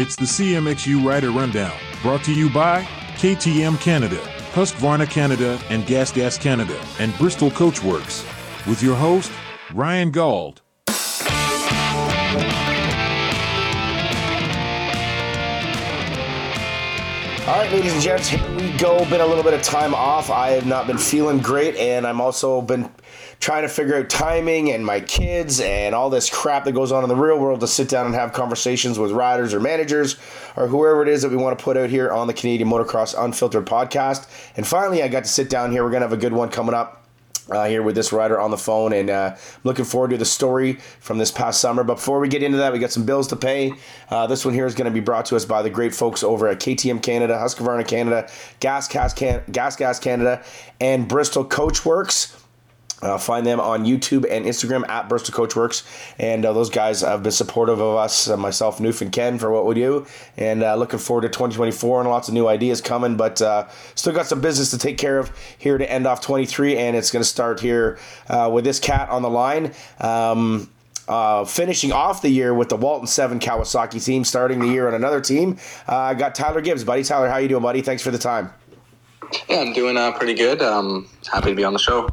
It's the CMXU Rider Rundown, brought to you by KTM Canada, Husqvarna Canada, and Gas Gas Canada, and Bristol Coachworks. With your host, Ryan Gauld. All right, ladies and gents, here we go. Been a little bit of time off. I have not been feeling great, and I'm also been trying to figure out timing and my kids and all this crap that goes on in the real world to sit down and have conversations with riders or managers or whoever it is that we want to put out here on the Canadian Motocross Unfiltered podcast. And finally, I got to sit down here. We're gonna have a good one coming up uh, here with this rider on the phone, and uh, looking forward to the story from this past summer. But before we get into that, we got some bills to pay. Uh, this one here is going to be brought to us by the great folks over at KTM Canada, Husqvarna Canada, Gas Gas, Can- Gas, Gas Canada, and Bristol Coachworks. Uh, find them on YouTube and Instagram at Bristol Coachworks. And uh, those guys have been supportive of us, uh, myself, Noof, and Ken, for what we do. And uh, looking forward to 2024 and lots of new ideas coming. But uh, still got some business to take care of here to end off 23. And it's going to start here uh, with this cat on the line. Um, uh, finishing off the year with the Walton 7 Kawasaki team, starting the year on another team. I got Tyler Gibbs, buddy. Tyler, how you doing, buddy? Thanks for the time. Yeah, I'm doing uh, pretty good. Um, happy to be on the show.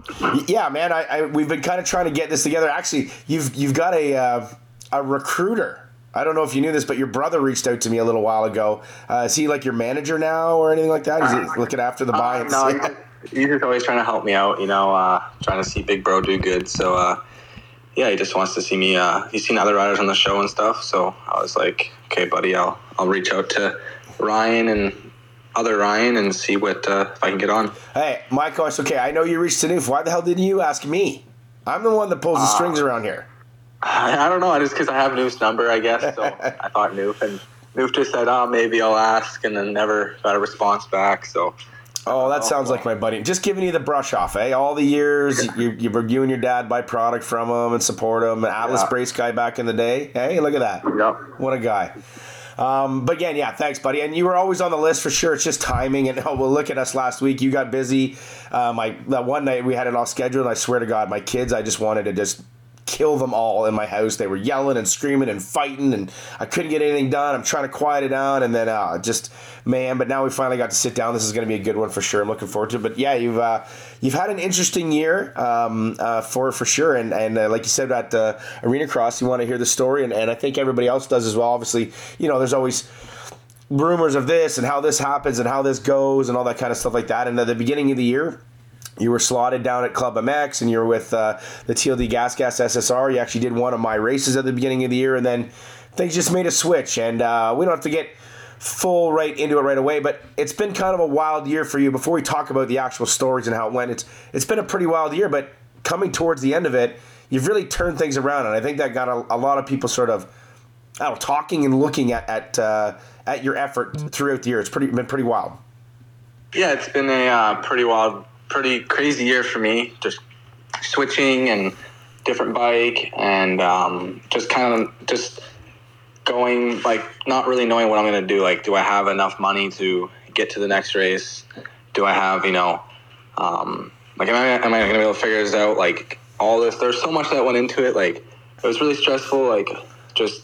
Yeah, man. I, I we've been kind of trying to get this together. Actually, you've you've got a uh, a recruiter. I don't know if you knew this, but your brother reached out to me a little while ago. Uh, is he like your manager now or anything like that? Is he looking after the buy? Uh, no, he's just always trying to help me out. You know, uh, trying to see Big Bro do good. So uh, yeah, he just wants to see me. Uh, he's seen other riders on the show and stuff. So I was like, okay, buddy, I'll I'll reach out to Ryan and other Ryan and see what uh, if I can get on. Hey, Michael, it's okay. I know you reached Noof. Why the hell didn't you ask me? I'm the one that pulls the strings around here. I, I don't know. I just because I have Noof's number, I guess. So I thought Noof and Noof just said, "Oh, maybe I'll ask," and then never got a response back. So. Oh, that sounds like my buddy. Just giving you the brush off, eh? All the years you, you, you and your dad buy product from him and support him. Atlas Yeah. brace guy back in the day. Hey, look at that. Yep. What a guy. Um, but again, yeah, thanks, buddy. And you were always on the list for sure. It's just timing. And oh, well, look at us last week. You got busy. Um, I that one night we had it all scheduled. I swear to God, my kids, I just wanted to just kill them all in my house. They were yelling and screaming and fighting, and I couldn't get anything done. I'm trying to quiet it down, and then uh, just man. But now we finally got to sit down. This is going to be a good one for sure. I'm looking forward to it. But yeah, you've uh, you've had an interesting year um, uh, for for sure, and and uh, like you said at uh, Arena Cross, you want to hear the story, and, and I think everybody else does as well. Obviously, you know, there's always rumors of this and how this happens and how this goes and all that kind of stuff like that. And at the beginning of the year, you were slotted down at Club MX and you were with uh, the TLD Gas Gas SSR. You actually did one of my races at the beginning of the year, and then things just made a switch. And uh, we don't have to get full right into it right away, but it's been kind of a wild year for you. Before we talk about the actual stories and how it went, it's it's been a pretty wild year. But coming towards the end of it, you've really turned things around, and I think that got a, a lot of people sort of I don't know, talking and looking at at uh, at your effort throughout the year. It's pretty been pretty wild. Yeah, it's been a uh, pretty wild, pretty crazy year for me. Just switching and different bike, and um, just kind of just going like not really knowing what I'm gonna do. Like, do I have enough money to get to the next race? Do I have you know, um, like am I am I gonna be able to figure this out? Like all this, there's so much that went into it. Like it was really stressful. Like just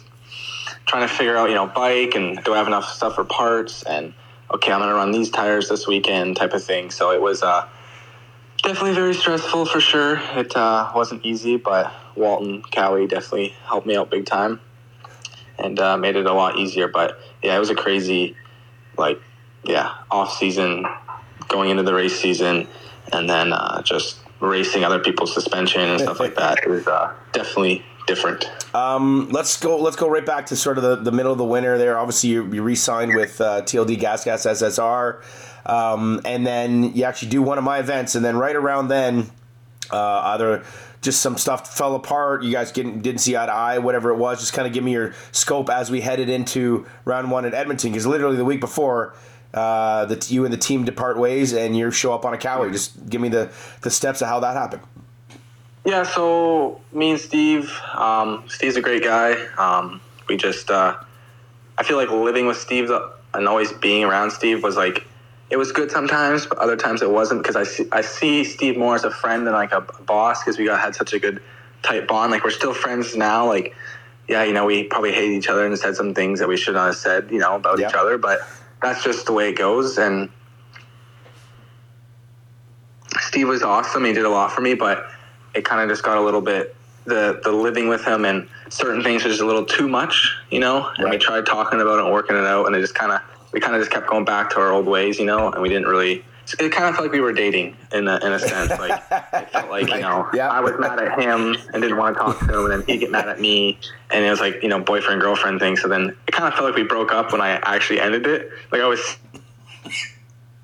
trying to figure out, you know, bike and do I have enough stuff for parts and okay, I'm gonna run these tires this weekend type of thing. So it was uh, definitely very stressful for sure. It uh, wasn't easy, but Walton Cowie definitely helped me out big time and uh, made it a lot easier. But yeah, it was a crazy, like, yeah, off season going into the race season and then uh, just racing other people's suspension and stuff like that. It was uh, definitely different. Um, let's go. Let's go right back to sort of the, the middle of the winter. There, obviously, you, you re-signed with uh, TLD Gas Gas SSR, um, and then you actually do one of my events, and then right around then, uh, either just some stuff fell apart. You guys didn't didn't see eye to eye, whatever it was. Just kind of give me your scope as we headed into round one at Edmonton, because literally the week before. Uh, you and the team depart ways, and you show up on a Cowie. Just give me the, the steps of how that happened. Yeah, so me and Steve, um, Steve's a great guy. Um, we just, uh, I feel like living with Steve and always being around Steve was like, it was good sometimes, but other times it wasn't because I see, I see Steve more as a friend than like a boss because we got had such a good tight bond. Like we're still friends now. Like yeah, you know, we probably hate each other and said some things that we should not have said, you know, about Yeah. each other, but that's just the way it goes. And Steve was awesome. He did a lot for me, but it kind of just got a little bit the the living with him and certain things was just a little too much, you know. And we tried talking about it and working it out, and it just kind of we kind of just kept going back to our old ways, you know. And we didn't really. It kind of felt like we were dating in a, in a sense. Like it felt like you know, Yeah. I was mad at him and didn't want to talk to him, and then he'd get mad at me, and it was like you know boyfriend girlfriend thing. So then it kind of felt like we broke up when I actually ended it. Like I was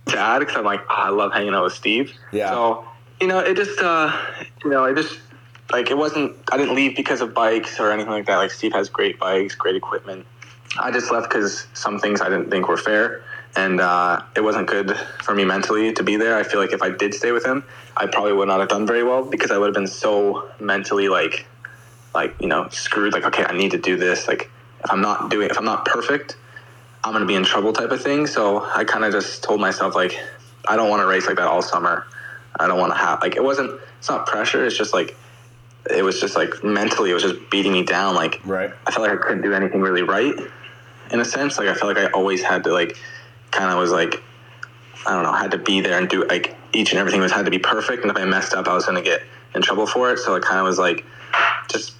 sad because I'm like, oh, I love hanging out with Steve. Yeah. So you know, it just uh, you know, it just like it wasn't. I didn't leave because of bikes or anything like that. Like Steve has great bikes, great equipment. I just left because some things I didn't think were fair, and uh, it wasn't good for me mentally to be there. I feel like if I did stay with him, I probably would not have done very well because I would have been so mentally like, like you know, screwed. Like, okay, I need to do this. Like, if I'm not doing, if I'm not perfect, I'm gonna be in trouble, type of thing. So I kind of just told myself like, I don't want to race like that all summer. I don't want to have like it wasn't. It's not pressure. It's just like it was just like mentally, it was just beating me down. Like Right. I felt like I couldn't do anything really right in a sense. Like I felt like I always had to like kind of was like I don't know, had to be there and do like each and everything was had to be perfect. And if I messed up, I was going to get in trouble for it. So it kind of was like just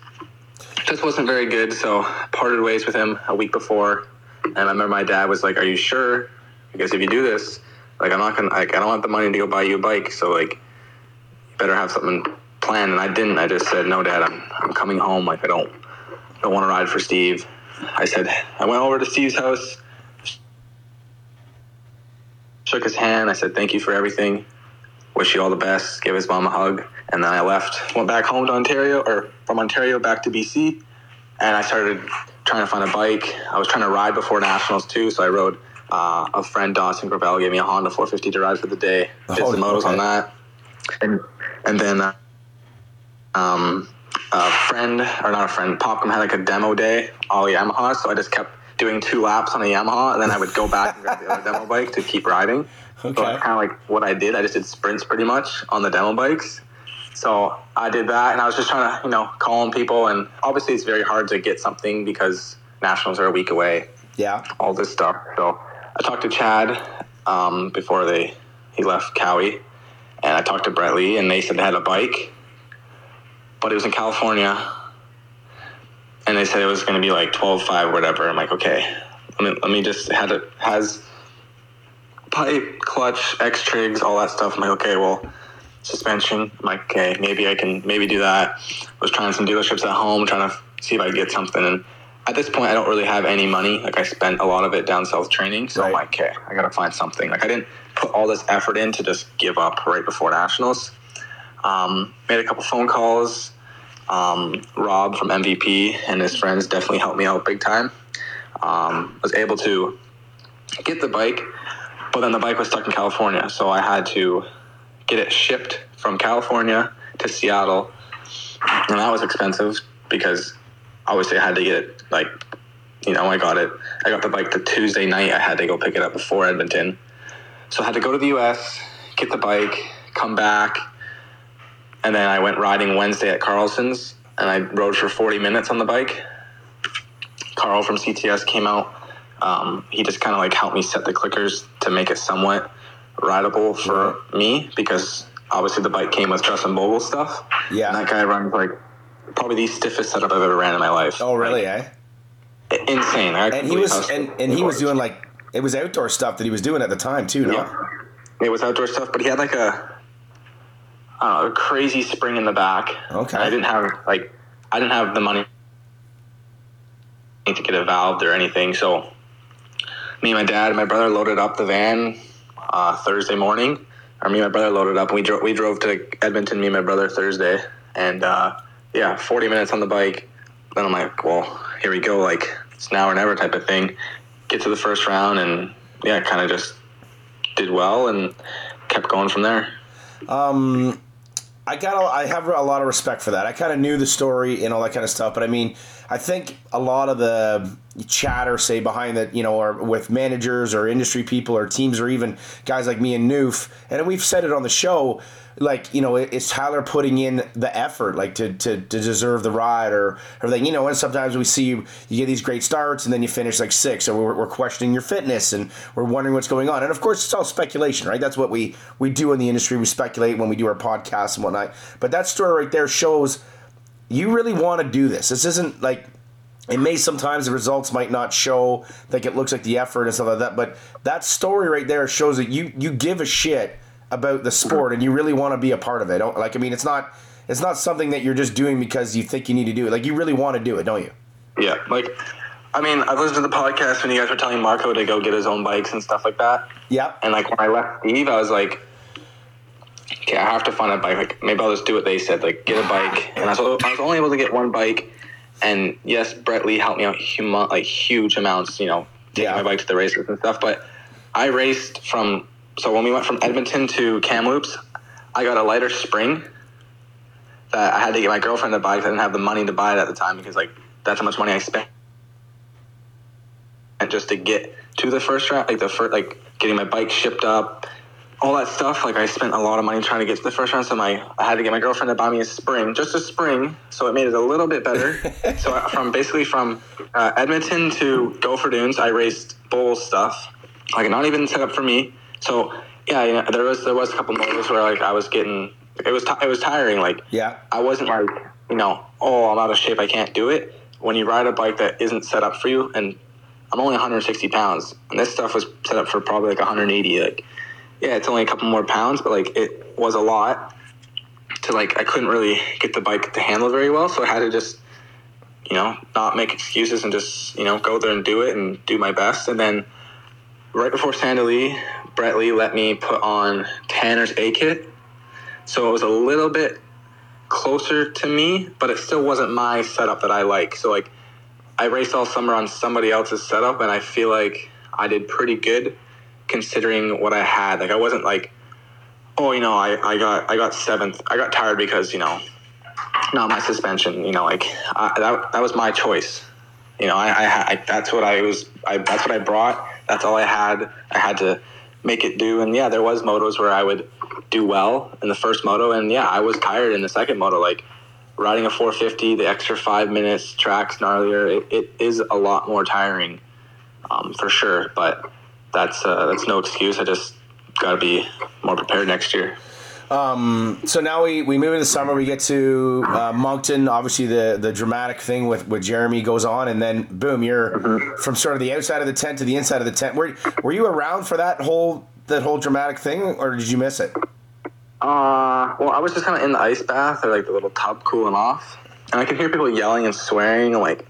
just wasn't very good. So parted ways with him a week before, and I remember my dad was like, "Are you sure? Because if you do this, like I'm not gonna like I don't want the money to go buy you a bike. So like you better have something planned." And I didn't. I just said, "No, Dad, I'm I'm coming home. Like I don't don't want to ride for Steve." I said I went over to Steve's house, shook his hand. I said, "Thank you for everything. Wish you all the best." Gave his mom a hug, and then I left. Went back home to Ontario, or from Ontario back to BC, and I started trying to find a bike. I was trying to ride before nationals too, so I rode. Uh, a friend Dawson Gravel gave me a Honda 450 to ride for the day. Did Oh, some motos on that, and and then uh, um, a friend or not a friend, Popcom had like a demo day, all Yamaha. So I just kept doing two laps on a Yamaha, and then I would go back and grab the other demo bike to keep riding. So Okay. that's kind of like what I did. I just did sprints pretty much on the demo bikes. So I did that, and I was just trying to, you know, call on people. And obviously, it's very hard to get something because nationals are a week away Yeah. all this stuff. So I talked to Chad um, before they he left Cowie, and I talked to Brett Lee, and they said they had a bike, but it was in California, and they said it was going to be like twelve five or whatever. I'm like, okay, let me let me just had it has pipe, clutch, X trigs, all that stuff. I'm like, okay, well. Suspension. I'm like, okay, maybe I can maybe do that. I Was trying some dealerships at home, trying to see if I could get something. And at this point, I don't really have any money. Like I spent a lot of it down south training, so I'm like, okay, I gotta find something. Like I didn't put all this effort in to just give up right before nationals. Um, made a couple phone calls. Um, Rob from MVP and his friends definitely helped me out big time. Um, was able to get the bike, but then the bike was stuck in California, so I had to get it shipped from California to Seattle, and that was expensive because obviously I had to get it like you know I got it. I got the bike the Tuesday night. I had to go pick it up before Edmonton, so I had to go to the U.S. get the bike, come back, and then I went riding Wednesday at Carlson's, and I rode for 40 minutes on the bike. Carl from CTS came out. Um, he just kind of like helped me set the clickers to make it somewhat rideable for me because obviously the bike came with Justin Bogle stuff. Yeah. And that guy runs like probably the stiffest setup I've ever ran in my life. Oh, really? Like, eh? insane. I And he was and, and he was was. doing like it was outdoor stuff that he was doing at the time too. No. Yeah. It was outdoor stuff, but he had like a, I a crazy spring in the back. Okay. I didn't have like, I didn't have the money to get it valved or anything. So, me and my dad and my brother loaded up the van uh, Thursday morning. Or me and my brother loaded up. And we drove. We drove to Edmonton. Me and my brother Thursday, and uh, yeah, forty minutes on the bike. Then I'm like, well, here we go. Like it's now or never type of thing. Get to the first round, and yeah, kind of just did well and kept going from there. Um, I got a, I have a lot of respect for that. I kind of knew the story and all that kind of stuff, but I mean, I think a lot of the chatter, say behind the you know, or with managers or industry people or teams or even guys like me and Noof, and we've said it on the show. Like you know, is Tyler putting in the effort, like to, to, to deserve the ride, or everything? You know, and sometimes we see you, you get these great starts, and then you finish like six, so we're, we're questioning your fitness, and we're wondering what's going on. And of course, it's all speculation, right? That's what we we do in the industry. We speculate when we do our podcasts and whatnot. But that story right there shows you really want to do this. This isn't like it may sometimes the results might not show like it looks like the effort and stuff like that but that story right there shows that you you give a shit about the sport and you really want to be a part of it. Like i mean it's not it's not something that you're just doing because you think you need to do it. Like you really want to do it don't you? Yeah like i mean i've listened to the podcast when you guys were telling marco to go get his own bikes and stuff like that. Yeah and like when i left steve i was like okay i have to find a bike like maybe i'll just do what they said like get a bike and i was, I was only able to get one bike and yes, Brett Lee helped me out humo- like huge amounts, you know, taking Yeah. my bike to the races and stuff. But I raced from so when we went from Edmonton to Kamloops, I got a lighter spring that I had to get my girlfriend to buy. 'cause I didn't have the money to buy it at the time because like that's how much money I spent, and just to get to the first round, like the first like getting my bike shipped up. All that stuff, like I spent a lot of money trying to get to the first round, so my I had to get my girlfriend to buy me a spring, just a spring, so it made it a little bit better. so I- from basically from uh, Edmonton to Gopher Dunes, I raced bull stuff, like not even set up for me. So yeah, you know, there was there was a couple moments where like I was getting it was ti it was tiring. Like yeah I wasn't like you know oh I'm out of shape I can't do it. When you ride a bike that isn't set up for you, and I'm only 160 pounds, and this stuff was set up for probably like 180. Like yeah, it's only a couple more pounds, but like it was a lot to like I couldn't really get the bike to handle very well, so I had to just you know not make excuses and just you know go there and do it and do my best. And then right before Sand Del Lee, Brett Lee let me put on Tanner's A kit, so it was a little bit closer to me, but it still wasn't my setup that I like. So like I raced all summer on somebody else's setup, and I feel like I did pretty good considering what I had. Like I wasn't like, oh, you know, I, I got I got seventh. I got tired because you know, not my suspension. You know, like I, that that was my choice. You know, I, I, I that's what I was. I that's what I brought. That's all I had. I had to make it do. And yeah, there was motos where I would do well in the first moto, and yeah, I was tired in the second moto. Like riding a 450, the extra five minutes, tracks gnarlier. It, it is a lot more tiring, um, for sure. But that's uh, that's no excuse. I just got to be more prepared next year. so now we, we move into summer. We get to uh, Moncton. Obviously, the the dramatic thing with, with Jeremy goes on, and then boom, you're from sort of the outside of the tent to the inside of the tent. Were were you around for that whole that whole dramatic thing, or did you miss it? Uh, well, I was just kind of in the ice bath or like the little tub cooling off, and I could hear people yelling and swearing. And, like,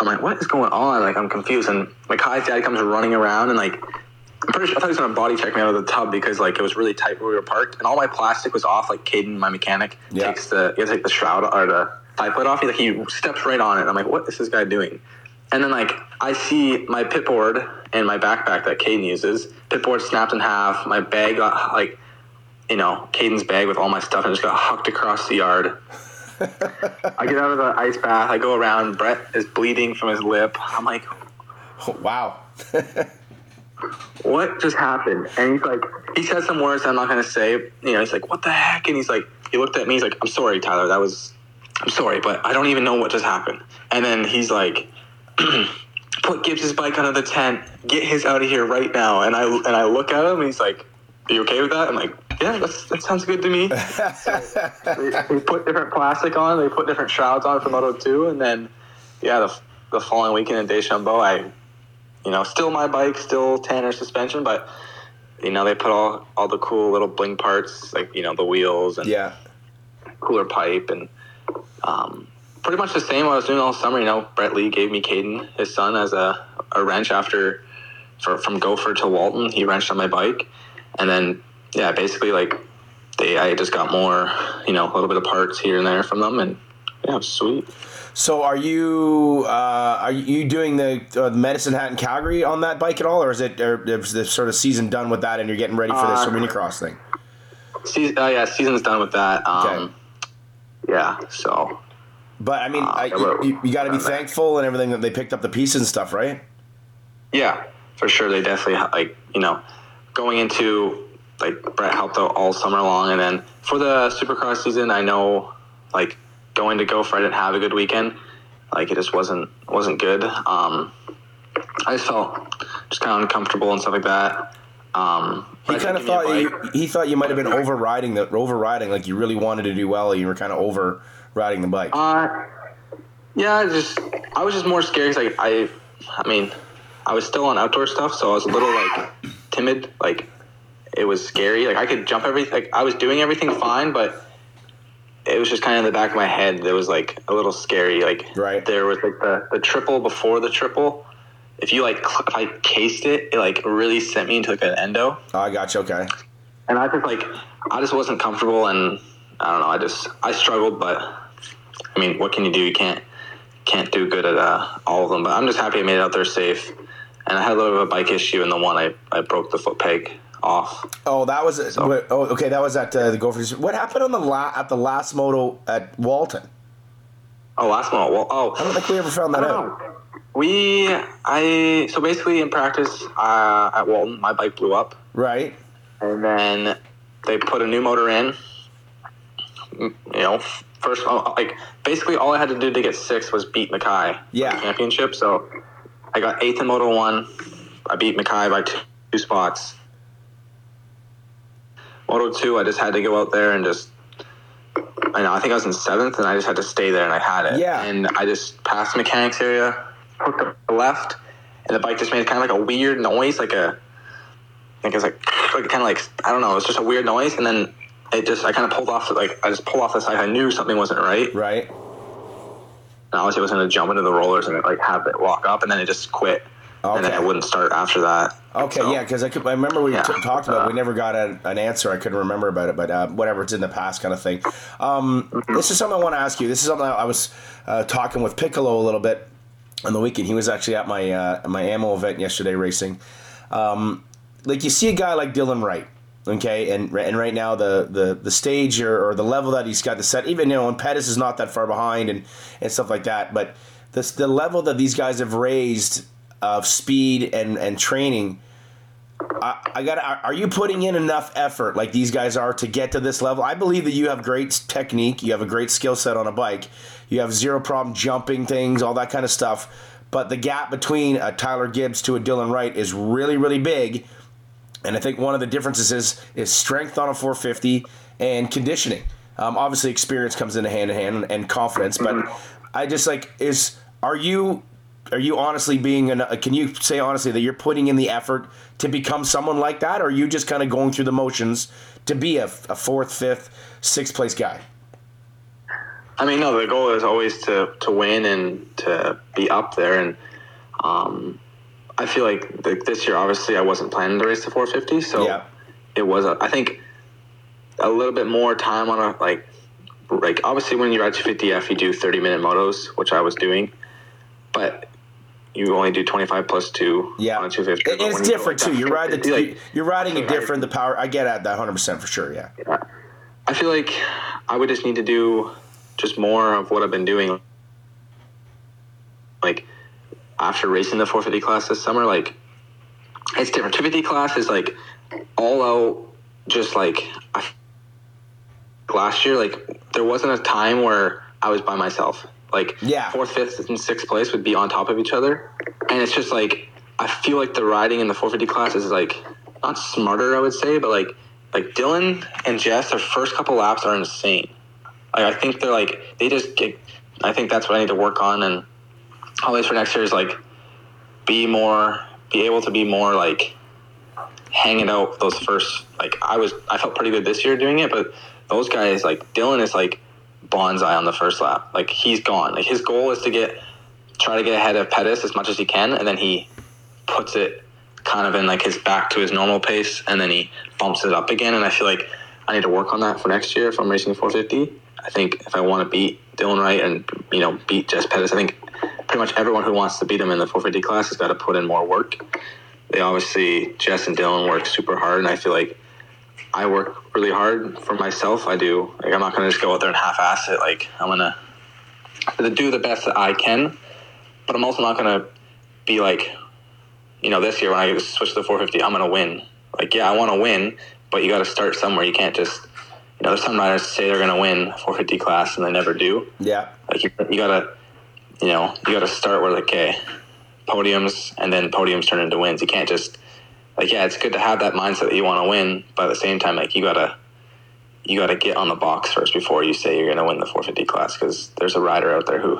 I'm like, what is going on? Like, I'm confused. And my Kai's dad comes running around and like, I'm pretty sure I thought he was gonna body check me out of the tub because like it was really tight where we were parked, and all my plastic was off. Like Caden, my mechanic, Yeah. takes the you gotta take the shroud or the tie plate off. He like he steps right on it. I'm like, what is this guy doing? And then like I see my pit board and my backpack that Caden uses. Pit board snapped in half. My bag got like, you know, Caden's bag with all my stuff and just got hucked across the yard. I get out of the ice bath. I go around. Brett is bleeding from his lip. I'm like, wow. what just happened? And he's like, he said some words I'm not gonna say. You know, he's like, what the heck? And he's like, he looked at me. He's like, I'm sorry, Tyler. That was, I'm sorry, but I don't even know what just happened. And then he's like, put Gibbs's bike under the tent. Get his out of here right now. And I and I look at him. and He's like, are you okay with that? I'm like, yeah, that's, that sounds good to me. they, they put different plastic on. They put different shrouds on for Moto 2. And then, yeah, the, the following weekend in Deschambault, I you know, still my bike, still Tanner suspension, but you know, they put all all the cool little bling parts, like you know, the wheels and Yeah. cooler pipe, and um, pretty much the same. I was doing all summer. You know, Brett Lee gave me Caden, his son, as a, a wrench after for, from Gopher to Walton. He wrenched on my bike, and then yeah, basically like they, I just got more, you know, a little bit of parts here and there from them, and yeah, it was sweet. So are you uh, are you doing the uh, Medicine Hat in Calgary on that bike at all, or is it or is the sort of season done with that and you're getting ready for this Uh, Arena Cross thing? Season, uh, yeah, season's done with that. Um, Yeah, so But I mean, Uh, I, we're- you, you got to be thankful and everything that they picked up the pieces and stuff, right? Yeah, for sure. They definitely like you know going into like Brett helped out all summer long, and then for the Supercross season, I know like going to Gopher, I didn't have a good weekend. Like it just wasn't wasn't good. Um, I just felt just kind of uncomfortable and stuff like that. Um, He kind of thought you, he thought you might have been overriding the overriding, like you really wanted to do well. And you were kind of overriding the bike. Uh, yeah, I just I was just more scared 'cause, like I, I mean, I was still on outdoor stuff, so I was a little like timid. Like it was scary. Like I could jump everything. Like I was doing everything fine, but it was just kind of in the back of my head. that was like a little scary. Like Right. there was like the the triple before the triple. If you like, if I cased it, it like really sent me into like an endo Oh, I got you. Okay. and I just like I just wasn't comfortable, and I don't know. I just I struggled, but I mean, what can you do? You can't can't do good at uh, all of them. But I'm just happy I made it out there safe. And I had a little bit of a bike issue in the one I, I broke the foot peg off. Oh, that was wait, oh okay. That was at uh, the Gophers. What happened on the la- at the last moto at Walton? Oh, last one. Well, oh, I don't think we ever found that out. know. We I so basically in practice uh, at Walton, my bike blew up. Right. and then they put a new motor in. Mm, You know, first uh, like basically all I had to do to get six was beat Mackay. Yeah. the championship. So I got eighth in Moto One. I beat Mackay by two, spots. Moto Two, I just had to go out there and just. I know. I think I was in seventh, and I just had to stay there, and I had it. Yeah. And I just passed the mechanics area, hooked up the left, and the bike just made kind of like a weird noise, like a I think it's like like kind of like I don't know. It was just a weird noise, and then it just I kind of pulled off like I just pulled off the side. I knew something wasn't right. Right. And obviously, I was going to jump into the rollers and like have it lock up, and then it just quit. And then Okay. it wouldn't start after that. Okay, So, yeah, because I, could- I remember we Yeah. t- talked about. it. We Uh, never got a, an answer. I couldn't remember about it, but uh, whatever. It's in the past, kind of thing. Um, This is something I want to ask you. This is something I was uh, talking with Piccolo a little bit on the weekend. He was actually at my uh, my ammo event yesterday, racing. Um, like you see a guy like Dylan Wright, okay, and and right now the the the stage or, or the level that he's got to set, even you know, and Pettis is not that far behind and and stuff like that, but this the level that these guys have raised of speed and and training. I, I got. Are you putting in enough effort, like these guys are, to get to this level? I believe that you have great technique. You have a great skill set on a bike. You have zero problem jumping things, all that kind of stuff. But the gap between a Tyler Gibbs to a Dylan Wright is really, really big. And I think one of the differences is is strength on a 450 and conditioning. Um, obviously, experience comes into hand in hand and confidence. But I just like is are you are you honestly being an, can you say honestly that you're putting in the effort to become someone like that, or are you just kind of going through the motions to be a, a fourth, fifth, sixth place guy? I mean, no. The goal is always to to win and to be up there, and um, I feel like th- this year, obviously, I wasn't planning to race the 450, so Yeah. it was. A, I think a little bit more time on a like like obviously when you ride 250F, you do 30 minute motos, which I was doing, but you only do 25 plus two Yeah, on a 250. It- it's when you go different too. You're riding, 450, the, like, you're riding it different. The power, I get at that 100 percent for sure. Yeah. Yeah. I feel like I would just need to do just more of what I've been doing. Like after racing the 450 class this summer, like it's different. 250 class is like all out, just like I, last year. Like there wasn't a time where I was by myself. Like Yeah. fourth, fifth, and sixth place would be on top of each other, and it's just like I feel like the riding in the 450 class is like not smarter, I would say, but like like Dylan and Jess, their first couple laps are insane. Like I think they're like they just get. I think that's what I need to work on, and always for next year is like be more, be able to be more like hanging out those first. Like I was, I felt pretty good this year doing it, but those guys like Dylan is like bonsai on the first lap. Like he's gone. Like his goal is to get try to get ahead of Pettis as much as he can, and then he puts it kind of in like his back to his normal pace, and then he bumps it up again. And I feel like I need to work on that for next year if I'm racing 450. I think if I want to beat Dylan Wright and you know beat Jess Pettis, I think pretty much everyone who wants to beat him in the 450 class has got to put in more work. They obviously Jess and Dylan work super hard, and I feel like I work really hard for myself. I do. Like I'm not gonna just go out there and half-ass it. Like I'm gonna to do the best that I can, but I'm also not going to be like, you know, this year when I switch to the 450, I'm going to win. Like, yeah, I want to win, but you got to start somewhere. You can't just, you know, there's some riders say they're going to win 450 class and they never do. Yeah. Like, you, you got to, you know, you got to start where, like, okay, podiums and then podiums turn into wins. You can't just, like, yeah, it's good to have that mindset that you want to win, but at the same time, like, you got to, you got to get on the box first before you say you're going to win the 450 class because there's a rider out there who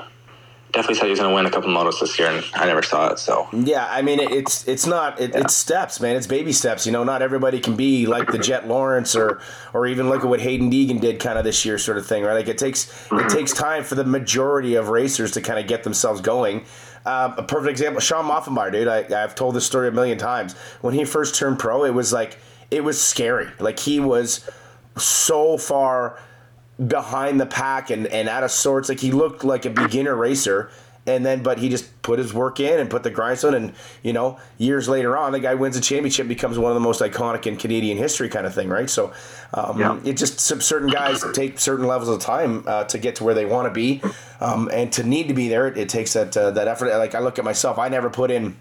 definitely said he was going to win a couple motos this year, and I never saw it. So yeah, I mean it's it's not it, yeah. it's steps, man. It's baby steps. You know, not everybody can be like the Jet Lawrence or or even look at what Haiden Deegan did kind of this year, sort of thing, right? Like it takes mm-hmm. it takes time for the majority of racers to kind of get themselves going. Um, a perfect example, Shawn Maffenbeier, dude. I, I've told this story a million times. When he first turned pro, it was like it was scary. Like he was so far behind the pack and, and out of sorts. Like he looked like a beginner racer. And then, but he just put his work in and put the grindstone. And, you know, years later on, the guy wins a championship, becomes one of the most iconic in Canadian history, kind of thing, right? So um, yeah. it just, certain guys take certain levels of time uh, to get to where they want to be. Um, and to need to be there, it, it takes that, uh, that effort. Like I look at myself, I never put in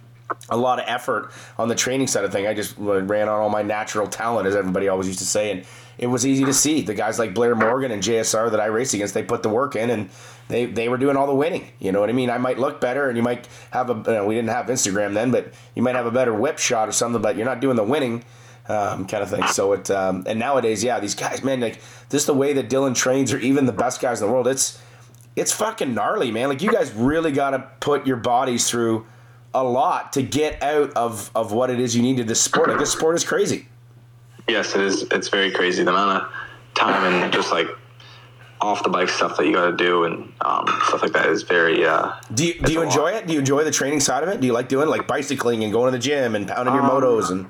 a lot of effort on the training side of thing. I just ran on all my natural talent, as everybody always used to say. And, it was easy to see. The guys like Blair Morgan and JSR that I raced against, they put the work in and they, they were doing all the winning. You know what I mean? I might look better and you might have a, you know, we didn't have Instagram then, but you might have a better whip shot or something, but you're not doing the winning. Um, kind of thing. So it um, and nowadays, yeah, these guys, man, like just the way that Dylan trains, or even the best guys in the world, it's it's fucking gnarly, man. Like you guys really got to put your bodies through a lot to get out of of what it is you need to this sport. Like this sport is crazy. Yes, it is. It's very crazy the amount of time and just like off the bike stuff that you got to do and um, stuff like that is very. Uh, do you do you enjoy lot. it? Do you enjoy the training side of it? Do you like doing like bicycling and going to the gym and pounding um, your motos and?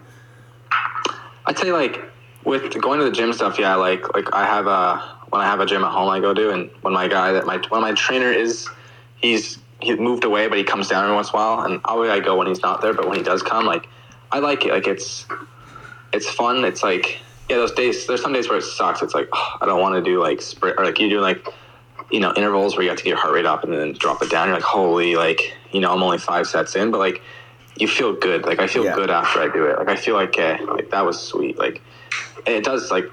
I'd say like with going to the gym stuff. Yeah, like like I have a when I have a gym at home I go to, and when my guy that my when my trainer is he's he moved away, but he comes down every once in a while, and always I go when he's not there. But when he does come, like I like it. Like it's it's fun. It's like yeah, those days. There's some days where it sucks. It's like oh, I don't want to do like sprint or like you do like you know intervals where you have to get your heart rate up and then drop it down. You're like holy like you know I'm only five sets in, but like you feel good. Like I feel yeah. good after I do it. Like I feel like okay, like that was sweet. Like it does like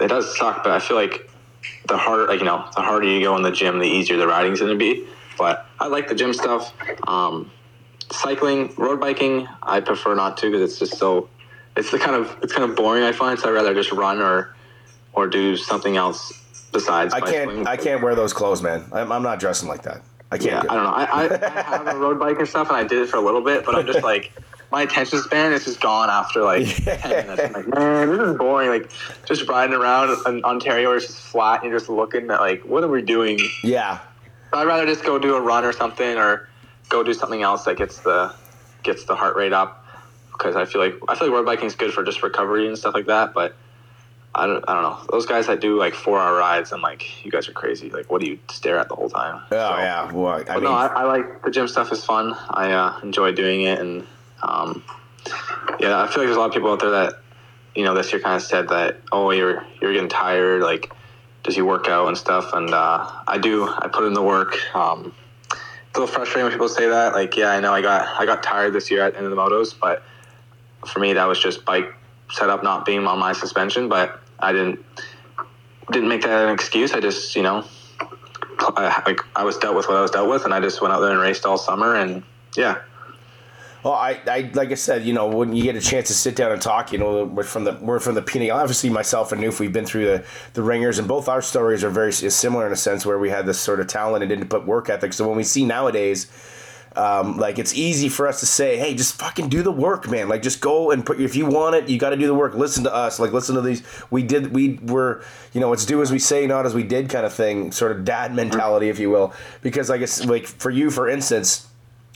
it does suck, but I feel like the harder like you know the harder you go in the gym, the easier the riding's gonna be. But I like the gym stuff. Um, cycling, road biking, I prefer not to because it's just so it's the kind of it's kind of boring. I find so I'd rather just run or or do something else besides. I can't I can't wear those clothes, man. I'm, I'm not dressing like that. I can't. Yeah, I don't know. I, I, I have a road bike and stuff, and I did it for a little bit, but I'm just like my attention span is just gone after like yeah. 10 minutes. I'm like, man, this is boring. Like, just riding around in Ontario where it's just flat and you're just looking at, like, what are we doing? Yeah. I'd rather just go do a run or something or go do something else that gets the gets the heart rate up because I feel like I feel like road biking is good for just recovery and stuff like that. But I don't I don't know those guys that do like four hour rides. I'm like, you guys are crazy. Like, what do you stare at the whole time? Oh so, yeah, well, I but mean, no, I, I, like the gym stuff is fun. I uh, enjoy doing it, and um, yeah, I feel like there's a lot of people out there that you know this year kind of said that oh you're you're getting tired like does he work out and stuff and uh, I do I put in the work. Um, it's a little frustrating when people say that. Like, yeah, I know I got I got tired this year at the end of the motos, but for me, that was just bike setup not being on my suspension. But I didn't didn't make that an excuse. I just you know, I, like I was dealt with what I was dealt with, and I just went out there and raced all summer, and yeah. Well, I, I like I said, you know, when you get a chance to sit down and talk, you know, we're from the we're from the Pina. Obviously, myself and Noof, we've been through the the ringers, and both our stories are very similar in a sense where we had this sort of talent and didn't put work ethic. So when we see nowadays um, like it's easy for us to say, hey, just fucking do the work, man. Like just go and put. If you want it, you got to do the work. Listen to us. Like listen to these. We did. We were. You know, it's do as we say, not as we did, kind of thing. Sort of dad mentality, if you will. Because like it's like for you, for instance.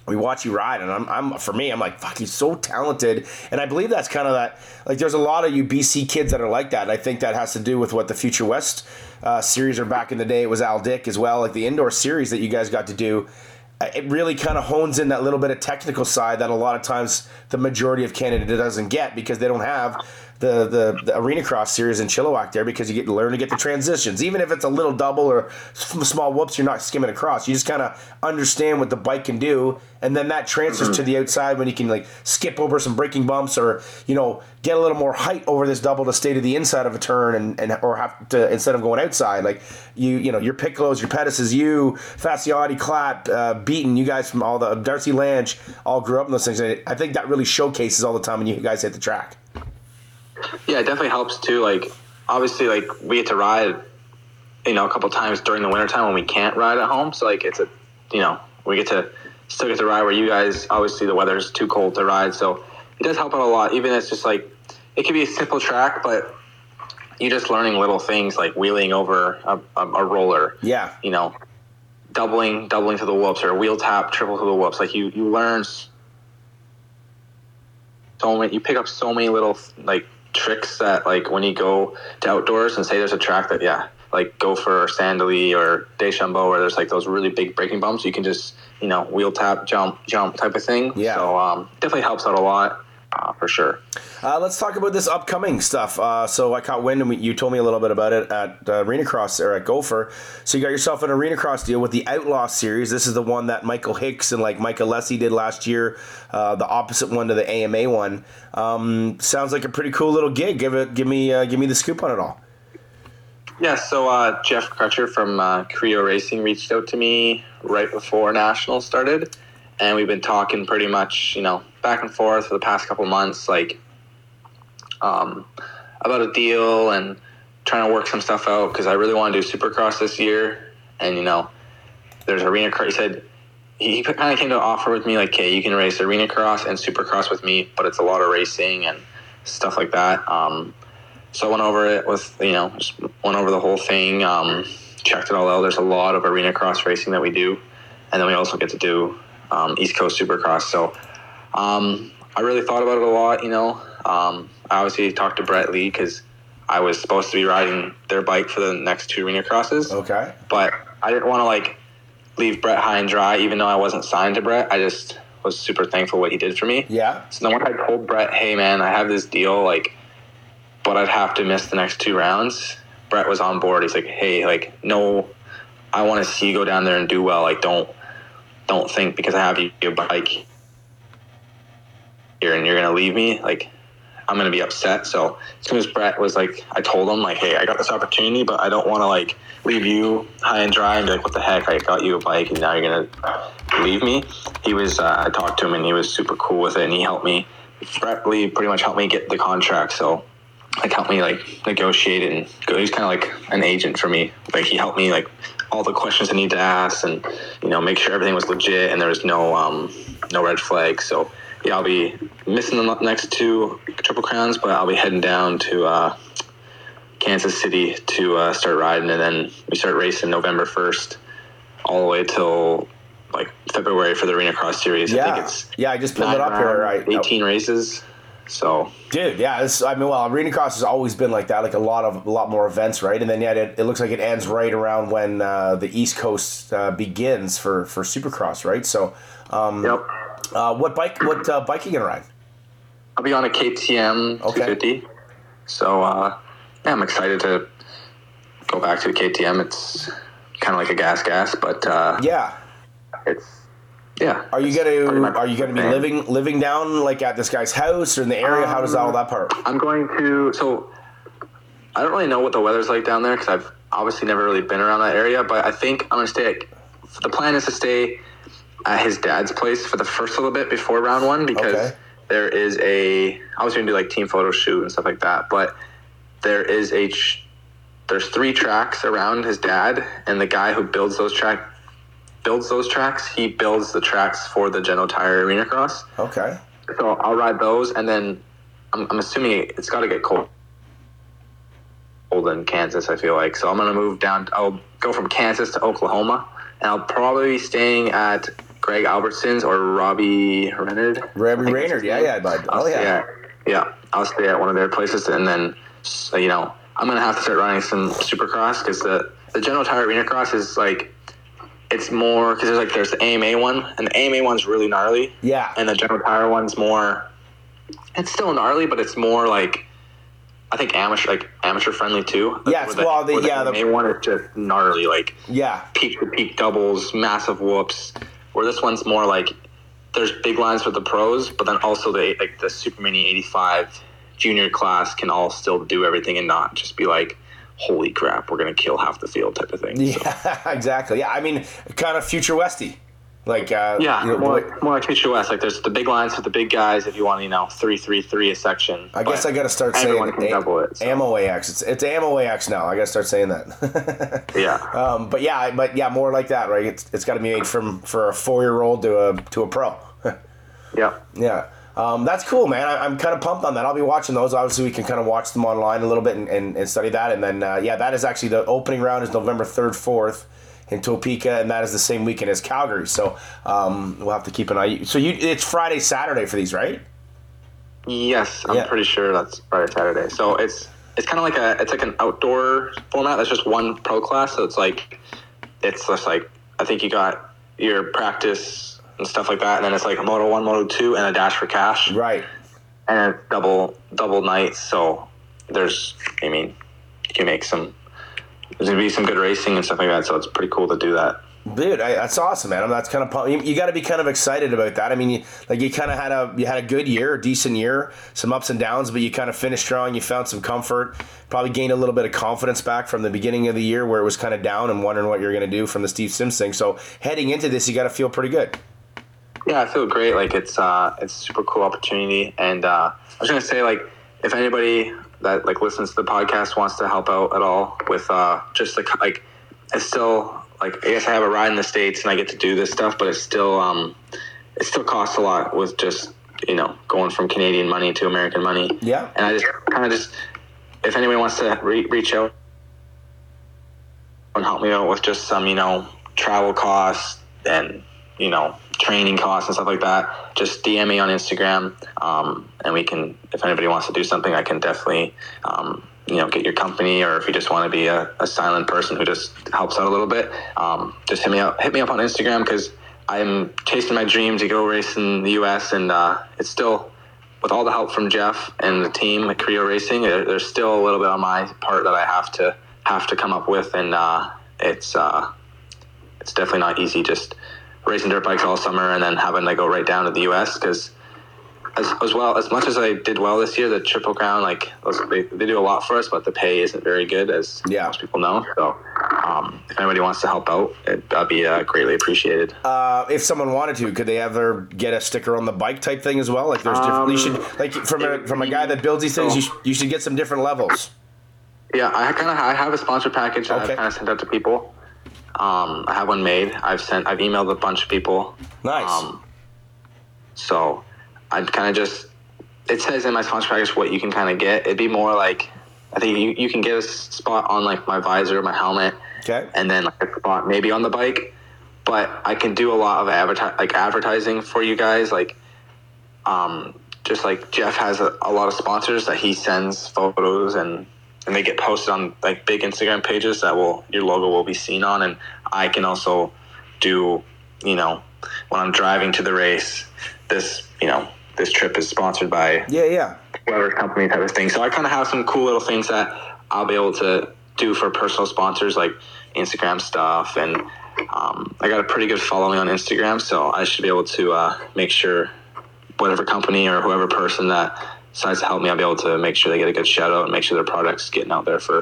We watch you ride, and I'm, I'm for me, I'm like, fuck, he's so talented, and I believe that's kind of that. Like, there's a lot of you BC kids that are like that, and I think that has to do with what the Future West uh, series or back in the day it was Al Dick as well, like the indoor series that you guys got to do it really kind of hones in that little bit of technical side that a lot of times the majority of Canada doesn't get because they don't have the, the, the arena cross series in Chilliwack there because you get to learn to get the transitions. Even if it's a little double or small whoops, you're not skimming across. You just kind of understand what the bike can do, and then that transfers mm-hmm. to the outside when you can like skip over some braking bumps or you know get a little more height over this double to stay to the inside of a turn and, and or have to instead of going outside like you you know your Piccolos, your Pettises, you Fasciotti, Klatt, uh, Beaton, you guys from all the Darcy Lange all grew up in those things. And I think that really showcases all the time when you guys hit the track. Yeah, it definitely helps too. Like obviously, like we get to ride, you know, a couple times during the wintertime when we can't ride at home. So like it's a, you know, we get to still get to ride where you guys obviously the weather's too cold to ride. So it does help out a lot. Even it's just like it could be a simple track, but you're just learning little things like wheeling over a, a, a roller. Yeah. You know, doubling doubling to the whoops or wheel tap triple to the whoops. Like you you learn so many. You pick up so many little like tricks that like when you go to outdoors and say there's a track that yeah like go for Sand Del Lee or Deschambault where there's like those really big braking bumps you can just you know wheel tap jump jump type of thing yeah so um, definitely helps out a lot uh, for sure. Uh, let's talk about this upcoming stuff. Uh, so I caught wind, and we, you told me a little bit about it at uh, Arena Cross or at Gopher. So you got yourself an Arena Cross deal with the Outlaw Series. This is the one that Michael Hicks and like Michael Lessie did last year. Uh, the opposite one to the AMA one. Um, sounds like a pretty cool little gig. Give it, give me, uh, give me the scoop on it all. Yeah, so uh, Jeff Crutcher from uh, Creo Racing reached out to me right before Nationals started, and we've been talking pretty much, you know, back and forth for the past couple months, like um, about a deal and trying to work some stuff out because I really want to do Supercross this year. And you know, there's arena cross. He said he kind of came to offer with me like, "Okay, you can race arena cross and Supercross with me, but it's a lot of racing and stuff like that." Um, so I went over it with you know, just went over the whole thing, um, checked it all out. There's a lot of arena cross racing that we do, and then we also get to do um, East Coast Supercross. So um, I really thought about it a lot. You know, um, I obviously talked to Brett Lee because I was supposed to be riding their bike for the next two arena crosses. Okay. But I didn't want to like leave Brett high and dry, even though I wasn't signed to Brett. I just was super thankful what he did for me. Yeah. So then when I told Brett, hey man, I have this deal, like, but I'd have to miss the next two rounds. Brett was on board. He's like, hey, like, no, I want to see you go down there and do well. Like, don't, don't think because I have your bike here and you're gonna leave me. Like, I'm gonna be upset. So as soon as Brett was like, I told him like, hey, I got this opportunity, but I don't want to like leave you high and dry and be like, what the heck? I got you a bike and now you're gonna leave me. He was, uh, I talked to him and he was super cool with it and he helped me. Brett Lee pretty much helped me get the contract. So like helped me like negotiate it and go. He's kind of like an agent for me. Like he helped me like all the questions I need to ask and you know make sure everything was legit and there was no um no red flags. So yeah, I'll be missing the next two Triple Crowns, but I'll be heading down to uh, Kansas City to uh, start riding, and then we start racing November first, all the way till like February for the Arena Cross Series. Yeah, I think it's yeah. I just pulled it up here. Right, eighteen races. So, dude, yeah, this, I mean, well, Arena Cross has always been like that, like a lot of a lot more events, right? And then yeah, it, it looks like it ends right around when uh, the East Coast uh, begins for for Supercross, right? So, um, yep. Uh, what bike? What uh, bike are you gonna ride? I'll be on a KTM okay. 250. So uh, yeah, I'm excited to go back to the KTM. It's kind of like a gas gas, but uh, yeah, it's yeah. Are you gonna Are you gonna be living living down like at this guy's house or in the area? Um, How does all that part? I'm going to. So I don't really know what the weather's like down there because I've obviously never really been around that area. But I think I'm gonna stay. At, the plan is to stay at his dad's place for the first little bit before round one because okay. there is a I was going to do like team photo shoot and stuff like that, but there is a there's three tracks around his dad, and the guy who builds those track builds those tracks. He builds the tracks for the General Tire Arena Cross. Okay. So I'll ride those, and then I'm, I'm assuming it's got to get cold cold in Kansas. I feel like so I'm gonna move down. I'll go from Kansas to Oklahoma, and I'll probably be staying at Greg Albertyn's or Robbie Reynard. Robbie Reynard, yeah, yeah, bud. Oh yeah. yeah, yeah. I'll stay at one of their places, and then you know I'm gonna have to start running some Supercross because the the General Tire Arena Cross is like it's more because there's like there's the AMA one, and the AMA one's really gnarly. Yeah. And the General Tire one's more. It's still gnarly, but it's more like I think amateur like amateur friendly too. Yes, Where well, the- yeah, the- main one is just gnarly, like Yeah. peak to peak doubles, massive whoops. Where this one's more like there's big lines for the pros, but then also the like the Super Mini 85 junior class can all still do everything and not just be like, holy crap, we're gonna kill half the field type of thing. So, Yeah, exactly. Yeah, I mean, kind of future Westy. Like, uh, yeah, you know, more, like- more like West. Like there's the big lines for the big guys if you want, you know, three three three a section. I guess I got to start saying A- double it. so, Ammo AX. It's it's Ammo AX now. I got to start saying that. Yeah. um, but yeah, but yeah, more like that, right? It's it's got to be made from for a four year old to a to a pro. yeah. yeah. Um, that's cool, man. I, I'm kind of pumped on that. I'll be watching those. Obviously, we can kind of watch them online a little bit and, and, and study that. And then, uh, yeah, that is actually the opening round is November 3rd, 4th in Topeka, and that is the same weekend as Calgary. So um, we'll have to keep an eye. So you, it's Friday, Saturday for these, right? Yes, I'm Yeah. pretty sure that's Friday, Saturday. So it's it's kind of like a it's like an outdoor format. That's just one pro class. So it's like it's just like I think you got your practice and stuff like that, and then it's like a Moto One, Moto Two, and a dash for cash, Right. and it's double double nights. So there's, I mean, you can make some. There's gonna be some good racing and stuff like that. So it's pretty cool to do that. Dude, I, that's awesome, man. I'm that's kind of. You, you got to be kind of excited about that. I mean, you, like you kind of had a you had a good year, a decent year, some ups and downs, but you kind of finished strong. You found some comfort, probably gained a little bit of confidence back from the beginning of the year where it was kind of down and wondering what you're going to do from the Steve Sims thing. So heading into this, you got to feel pretty good. Yeah, I feel great. Like it's uh, it's a super cool opportunity, and uh, I was gonna say like if anybody that like listens to the podcast wants to help out at all with uh, just like like it's still like I guess I have a ride in the states and I get to do this stuff, but it's still um, it still costs a lot with just you know going from Canadian money to American money. Yeah. and I just kind of just if anyone wants to re- reach out and help me out with just some you know travel costs and you know training costs and stuff like that just dm me on instagram um, and we can if anybody wants to do something i can definitely um, you know get your company or if you just want to be a, a silent person who just helps out a little bit um, just hit me up hit me up on instagram because i'm chasing my dream to go race in the us and uh, it's still with all the help from Jeff and the team at Creo Racing, there's still a little bit on my part that I have to have to come up with, and uh, it's uh, it's definitely not easy just racing dirt bikes all summer and then having to go right down to the U.S. because as, as well as much as I did well this year, the Triple Crown like they, they do a lot for us, but the pay isn't very good as Yeah. most people know. So um, if anybody wants to help out, it, that'd be uh, greatly appreciated. Uh, if someone wanted to, could they ever get a sticker on the bike type thing as well? Like there's different. You should like from a from a guy that builds these things. You, sh- you should get some different levels. Yeah, I kind of I have a sponsor package that Okay. I've kind of sent out to people. Um, I have one made. I've sent. I've emailed a bunch of people. Nice. Um, so I'd kind of just. It says in my sponsor package what you can kind of get. It'd be more like I think you, you can get a spot on like my visor, my helmet, okay. and then like a spot maybe on the bike. But I can do a lot of adverti- like advertising for you guys. Like, um, just like Jeff has a, a lot of sponsors that he sends photos and and they get posted on like big Instagram pages that will your logo will be seen on. And I can also do you know when I'm driving to the race, this you know this trip is sponsored by Yeah, yeah. whatever company type of thing. So I kind of have some cool little things that I'll be able to do for personal sponsors like Instagram stuff, and um, I got a pretty good following on Instagram, so I should be able to uh, make sure whatever company or whoever person that decides to help me, I'll be able to make sure they get a good shout out and make sure their product's getting out there for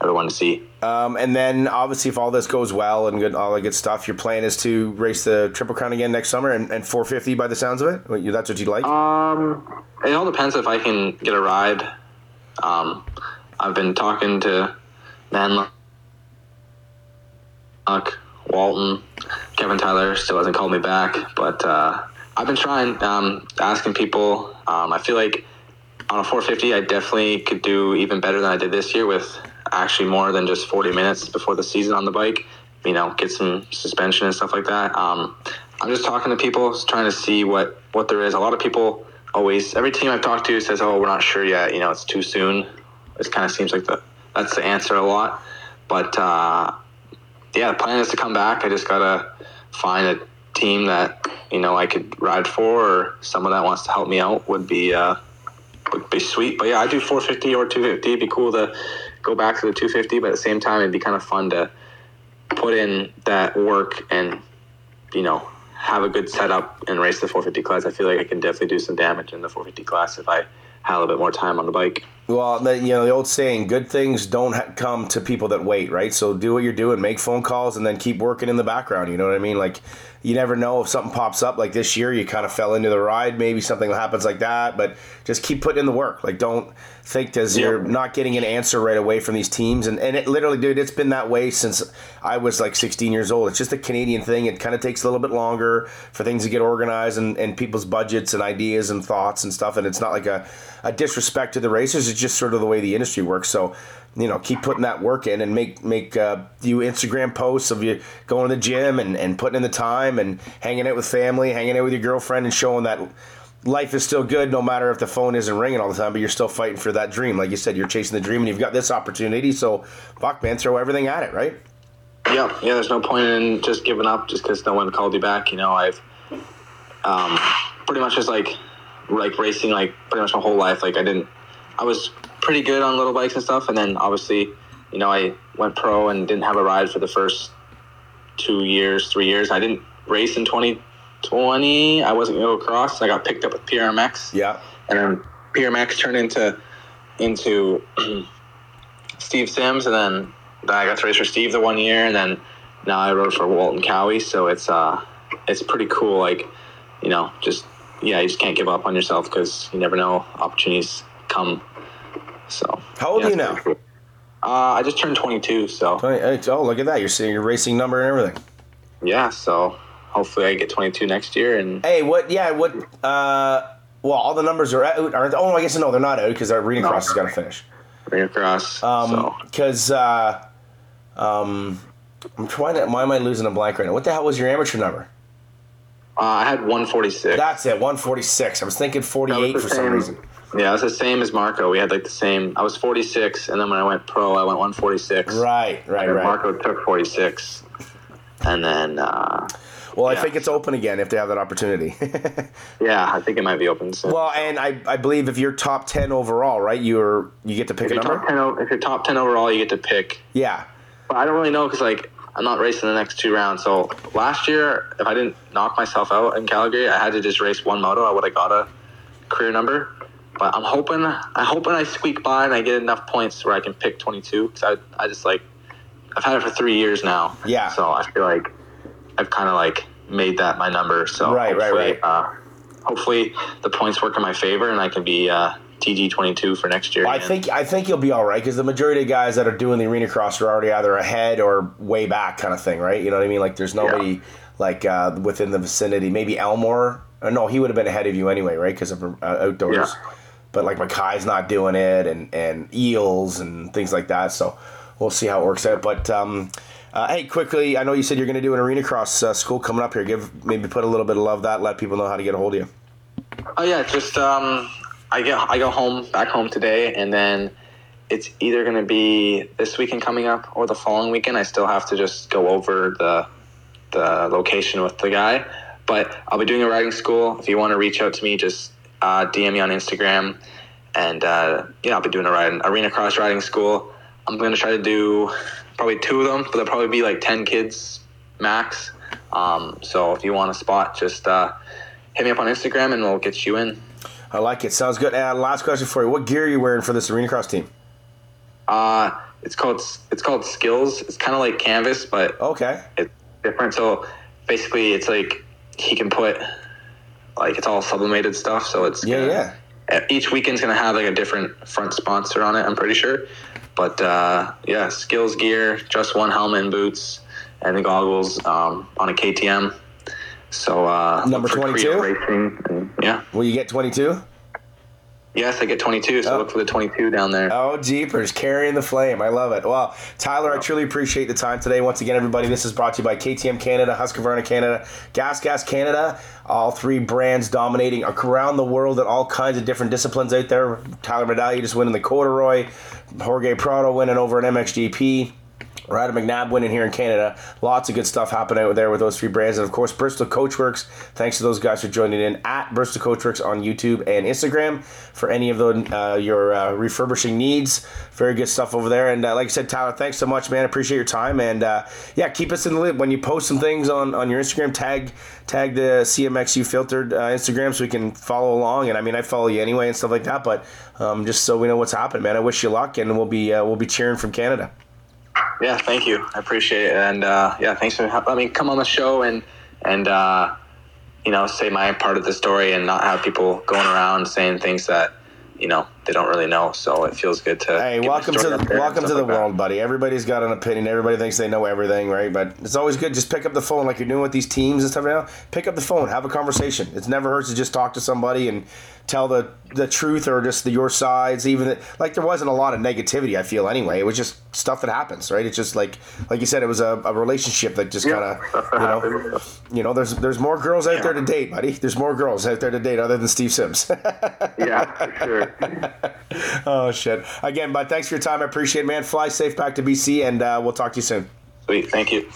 everyone to see. Um, and then obviously, if all this goes well and good, all the good stuff, your plan is to race the Triple Crown again next summer and, and 450 by the sounds of it. That's what you'd like. Um, it all depends if I can get a ride. Um, I've been talking to Manluk, Walton, Kevin Tyler still hasn't called me back, but uh, I've been trying, um, asking people. Um, I feel like on a 450, I definitely could do even better than I did this year with actually more than just 40 minutes before the season on the bike. You know, get some suspension and stuff like that. Um, I'm just talking to people, trying to see what what there is. A lot of people always, every team I've talked to says, "Oh, we're not sure yet. You know, it's too soon." It kind of seems like the that's the answer a lot. But uh, yeah, the plan is to come back. I just gotta find a team that you know I could ride for, or someone that wants to help me out would be uh, would be sweet. But yeah, I do 450 or 250. It'd be cool to go back to the 250, but at the same time, it'd be kind of fun to put in that work and you know have a good setup and race the 450 class. I feel like I can definitely do some damage in the 450 class if I had a little bit more time on the bike. Well, the, you know the old saying, "Good things don't ha- come to people that wait." Right. So do what you're doing, make phone calls, and then keep working in the background. You know what I mean? Like, you never know if something pops up. Like this year, you kind of fell into the ride. Maybe something happens like that, but just keep putting in the work. Like, don't think as Yeah. you're not getting an answer right away from these teams. And and it literally, dude, it's been that way since I was like 16 years old. It's just a Canadian thing. It kind of takes a little bit longer for things to get organized and, and people's budgets and ideas and thoughts and stuff. And it's not like a, a disrespect to the racers. It's just sort of the way the industry works. So, you know, keep putting that work in and make make uh, you Instagram posts of you going to the gym and, and putting in the time and hanging out with family, hanging out with your girlfriend, and showing that life is still good no matter if the phone isn't ringing all the time, but you're still fighting for that dream. Like you said, you're chasing the dream and you've got this opportunity. So, fuck, man, throw everything at it, right? Yeah, yeah. There's no point in just giving up just because no one called you back. You know, I've um, pretty much just like like racing like pretty much my whole life. Like I didn't, I was pretty good on little bikes and stuff, and then obviously, you know, I went pro and didn't have a ride for the first two years, three years. I didn't race in 2020. I wasn't gonna go cross. I got picked up with PRMX Yeah. and then PRMX turned into into Steve Sims, and then I got to race for Steve the one year, and then now I rode for Walton Cowie. So it's uh, it's pretty cool. Like, you know, just yeah, you just can't give up on yourself because you never know opportunities come. So How old yeah, are you now? cool. Uh, I just turned 22, so Oh, look at that. You're seeing your racing number and everything. yeah. So hopefully I get 22 next year, and Hey, what? Yeah, what? Uh, well, all the numbers are out. Aren't, oh, I guess no, they're not out because our reading No. cross has got to finish. Reading cross. Um, so because uh, um, I'm trying to. Why am I losing a blank right now? What the hell was your amateur number? uh, I had 146. That's it, 146. I was thinking 48 was for the some reason. Yeah, it's the same as Marco. We had like the same. I was 46, and then when I went pro, I went 146. Right, right, right. Marco took 46, and then uh, Well, I think it's open again if they have that opportunity. yeah, I think it might be open soon. well, and I, I believe if you're top 10 overall, right, you're you get to pick if a number. 10, o- if you're top 10 overall, you get to pick. Yeah. But I don't really know because like I'm not racing the next two rounds. So last year, if I didn't knock myself out in Calgary, I had to just race one moto. I would have got a career number. But I'm hoping, I'm hoping I squeak by and I get enough points where I can pick 22. Because I, I just like, I've had it for three years now. Yeah. So I feel like I've kind of like made that my number. So Right, right, hopefully, right. Uh, hopefully the points work in my favor and I can be uh, TG 22 for next year. I think I think you'll be all right because the majority of guys that are doing the arena cross are already either ahead or way back, kind of thing, right? You know what I mean? Like there's nobody like uh, within the vicinity. Maybe Elmore. Uh, no, he would have been ahead of you anyway, right? Because of uh, outdoors. Yeah. But like Mackay's not doing it, and and Eels and things like that. So we'll see how it works out. But um, uh, hey, quickly, I know you said you're going to do an arena cross uh, school coming up here. Give maybe put a little bit of love that. Let people know how to get a hold of you. Oh yeah, just um, I get I go home back home today, and then it's either going to be this weekend coming up or the following weekend. I still have to just go over the the location with the guy, but I'll be doing a riding school. If you want to reach out to me, just uh, DM me on Instagram, and uh, yeah, I'll be doing a ride, arena cross riding school. I'm going to try to do probably two of them, but there'll probably be like ten kids max. Um, so if you want a spot, just uh, hit me up on Instagram, and we'll get you in. I like it. Sounds good. Uh, last question for you: What gear are you wearing for this arena cross team? Uh, it's called it's called Skills. It's kind of like Canvas, but Okay. it's different. So basically, it's like he can put like it's all sublimated stuff. So it's Yeah, gonna- yeah. Each weekend's gonna have like a different front sponsor on it. I'm pretty sure, but uh, yeah, Skills gear, just one helmet and boots, and the goggles um, on a KTM. So uh, Number 22? Racing, and, yeah. Will you get 22? Yes, I get 22. So Oh. look for the 22 down there. Oh, jeepers, carrying the flame. I love it. Well, Tyler, I oh. truly appreciate the time today. Once again, everybody, this is brought to you by KTM Canada, Husqvarna Canada, Gas Gas Canada. All three brands dominating around the world at all kinds of different disciplines out there. Tyler Medaglia just winning the corduroy, Jorge Prado winning over an MXGP. Of McNabb winning here in Canada. Lots of good stuff happening out there with those three brands. And of course, Bristol Coachworks. Thanks to those guys for joining in at Bristol Coachworks on YouTube and Instagram for any of the, uh, your uh, refurbishing needs. Very good stuff over there. And uh, like I said, Tyler, thanks so much, man. Appreciate your time. And uh, yeah, keep us in the loop. When you post some things on, on your Instagram, tag tag the CMXU filtered uh, Instagram so we can follow along. And I mean, I follow you anyway and stuff like that. But um, just so we know what's happening, man. I wish you luck, and we'll be uh, we'll be cheering from Canada. Yeah, thank you. I appreciate it, and uh, yeah, thanks for letting me come on the show and and uh, you know say my part of the story and not have people going around saying things that you know they don't really know. So it feels good to. Hey, welcome to the, welcome to the like world, that. buddy. Everybody's got an opinion. Everybody thinks they know everything, right? But it's always good. Just pick up the phone, like you're doing with these teams and stuff right now. Pick up the phone, have a conversation. It never hurts to just talk to somebody and tell the the truth or just the, your sides. Even the, like there wasn't a lot of negativity. I feel anyway. It was just stuff that happens, right? It's just like like you said, it was a, a relationship that just kind of you know you know there's there's more girls out yeah. there to date, buddy. There's more girls out there to date other than Steve Sims. yeah, sure. oh shit! Again, but thanks for your time. I appreciate it, man. Fly safe back to BC, and uh, we'll talk to you soon. Sweet. Thank you.